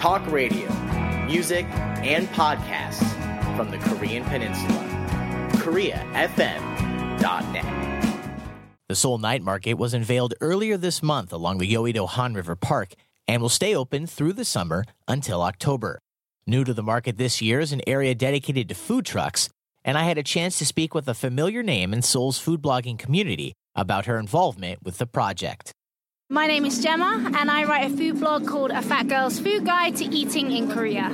talk radio, music, and podcasts from the Korean Peninsula. KoreaFM.net. The Seoul Night Market was unveiled earlier this month along the Yoido Han River Park and will stay open through the summer until October. New to the market this year is an area dedicated to food trucks, and I had a chance to speak with a familiar name in Seoul's food blogging community about her involvement with the project. My name is Gemma, and I write a food blog called A Fat Girl's Food Guide to Eating in Korea.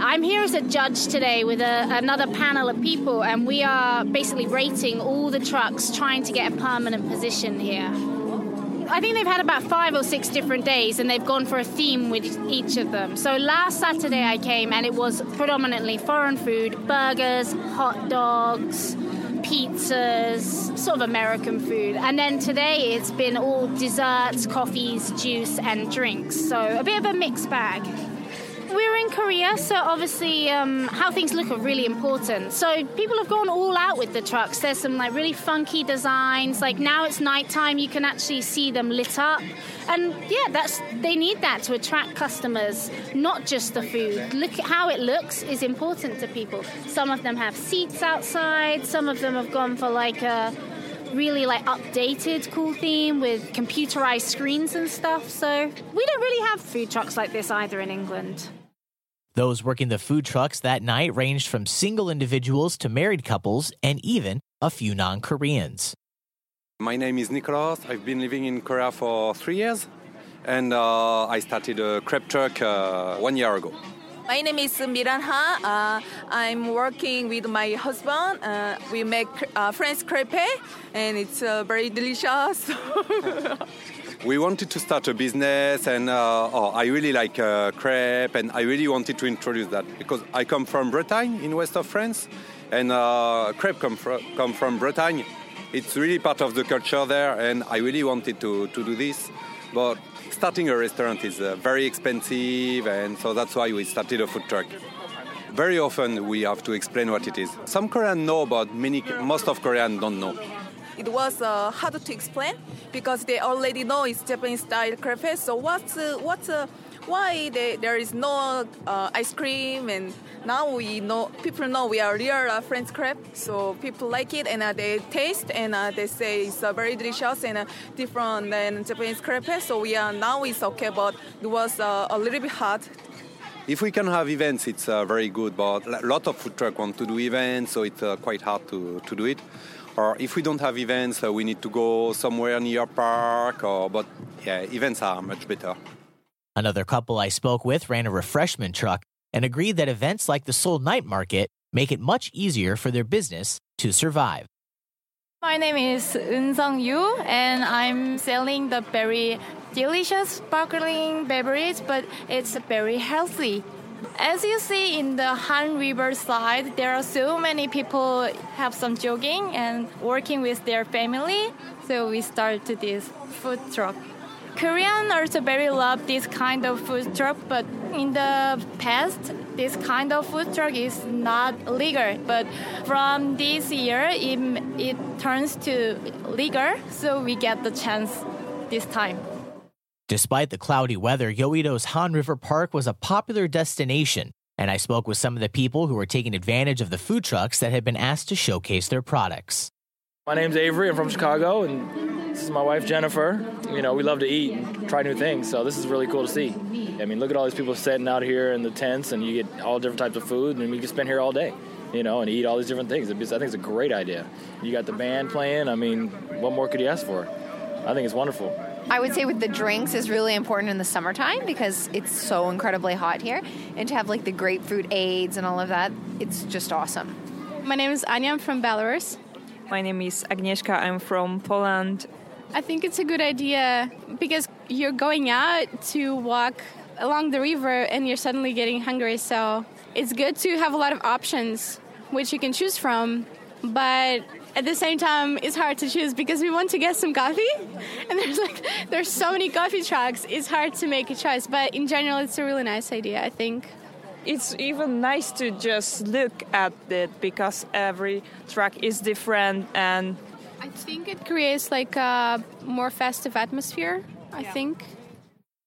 I'm here as a judge today with a, another panel of people, and we are basically rating all the trucks trying to get a permanent position here. I think they've had about five or six different days and they've gone for a theme with each of them. So last Saturday I came and it was predominantly foreign food, burgers, hot dogs, pizzas, sort of American food. And then today it's been all desserts, coffees, juice, and drinks. So a bit of a mixed bag. We're in Korea, so obviously um, how things look are really important. So people have gone all out with the trucks. There's some like really funky designs. Like now it's nighttime, you can actually see them lit up, and yeah, that's they need that to attract customers, not just the food. Look at how it looks is important to people. Some of them have seats outside. Some of them have gone for like a really like updated cool theme with computerized screens and stuff. So we don't really have food trucks like this either in England. Those working the food trucks that night ranged from single individuals to married couples and even a few non Koreans. My name is Nicolas. I've been living in Korea for three years, and uh, I started a crepe truck uh, one year ago. My name is Miran Ha. Uh, I'm working with my husband. Uh, we make uh, French crepe, and it's uh, very delicious. we wanted to start a business, and uh, oh, I really like uh, crepe, and I really wanted to introduce that because I come from Bretagne in west of France, and crepe come, fr- come from Bretagne. It's really part of the culture there, and I really wanted to, to do this. But starting a restaurant is uh, very expensive, and so that's why we started a food truck. Very often we have to explain what it is. Some Koreans know, but many, most of Koreans don't know it was uh, hard to explain because they already know it's Japanese style crepe. So what's uh, what's uh, why they, there is no uh, ice cream and now we know people know we are real uh, French crepe. So people like it and uh, they taste and they say it's very delicious and different than Japanese crepe. So we are now it's okay, but it was a little bit hard if we can have events, it's uh, very good. But a lot of food truck want to do events, so it's uh, quite hard to, to do it or if we don't have events, uh, we need to go somewhere near park. Or, but yeah, events are much better. Another couple I spoke with ran a refreshment truck and agreed that events like the Seoul Night Market make it much easier for their business to survive. My name is Eun Yu, and I'm selling the very delicious sparkling beverage, but it's very healthy. As you see in the Han River side, there are so many people have some jogging and working with their family. So we started this food truck. Korean also very love this kind of food truck, but in the past, this kind of food truck is not legal. But from this year, it, it turns to legal, so we get the chance this time. Despite the cloudy weather, Yoido's Han River Park was a popular destination, and I spoke with some of the people who were taking advantage of the food trucks that had been asked to showcase their products. My name's Avery. I'm from Chicago, and this is my wife Jennifer. You know, we love to eat and try new things, so this is really cool to see. I mean, look at all these people sitting out here in the tents, and you get all different types of food, and we can spend here all day, you know, and eat all these different things. I think it's a great idea. You got the band playing. I mean, what more could you ask for? I think it's wonderful. I would say with the drinks is really important in the summertime because it's so incredibly hot here. And to have like the grapefruit aids and all of that, it's just awesome. My name is Anya. I'm from Belarus. My name is Agnieszka. I'm from Poland. I think it's a good idea because you're going out to walk along the river and you're suddenly getting hungry. So it's good to have a lot of options which you can choose from. But at the same time it's hard to choose because we want to get some coffee and there's like there's so many coffee trucks it's hard to make a choice but in general it's a really nice idea i think it's even nice to just look at it because every truck is different and i think it creates like a more festive atmosphere i yeah. think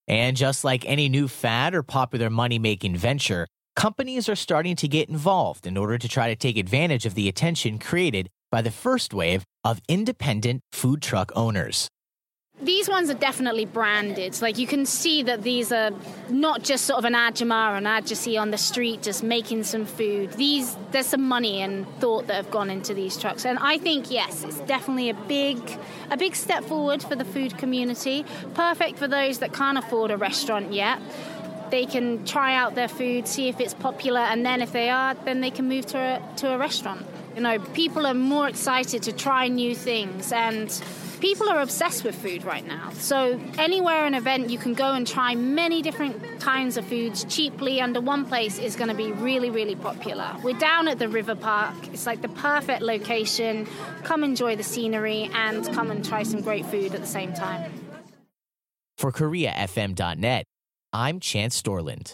And just like any new fad or popular money making venture, companies are starting to get involved in order to try to take advantage of the attention created by the first wave of independent food truck owners. These ones are definitely branded. Like you can see that these are not just sort of an Ajima or an see on the street just making some food. These there's some money and thought that have gone into these trucks. And I think yes, it's definitely a big a big step forward for the food community. Perfect for those that can't afford a restaurant yet. They can try out their food, see if it's popular, and then if they are, then they can move to a, to a restaurant. You know, people are more excited to try new things and people are obsessed with food right now. So anywhere an event you can go and try many different kinds of foods cheaply under one place is going to be really really popular. We're down at the river park. It's like the perfect location. Come enjoy the scenery and come and try some great food at the same time. For KoreaFM.net, I'm Chance Storland.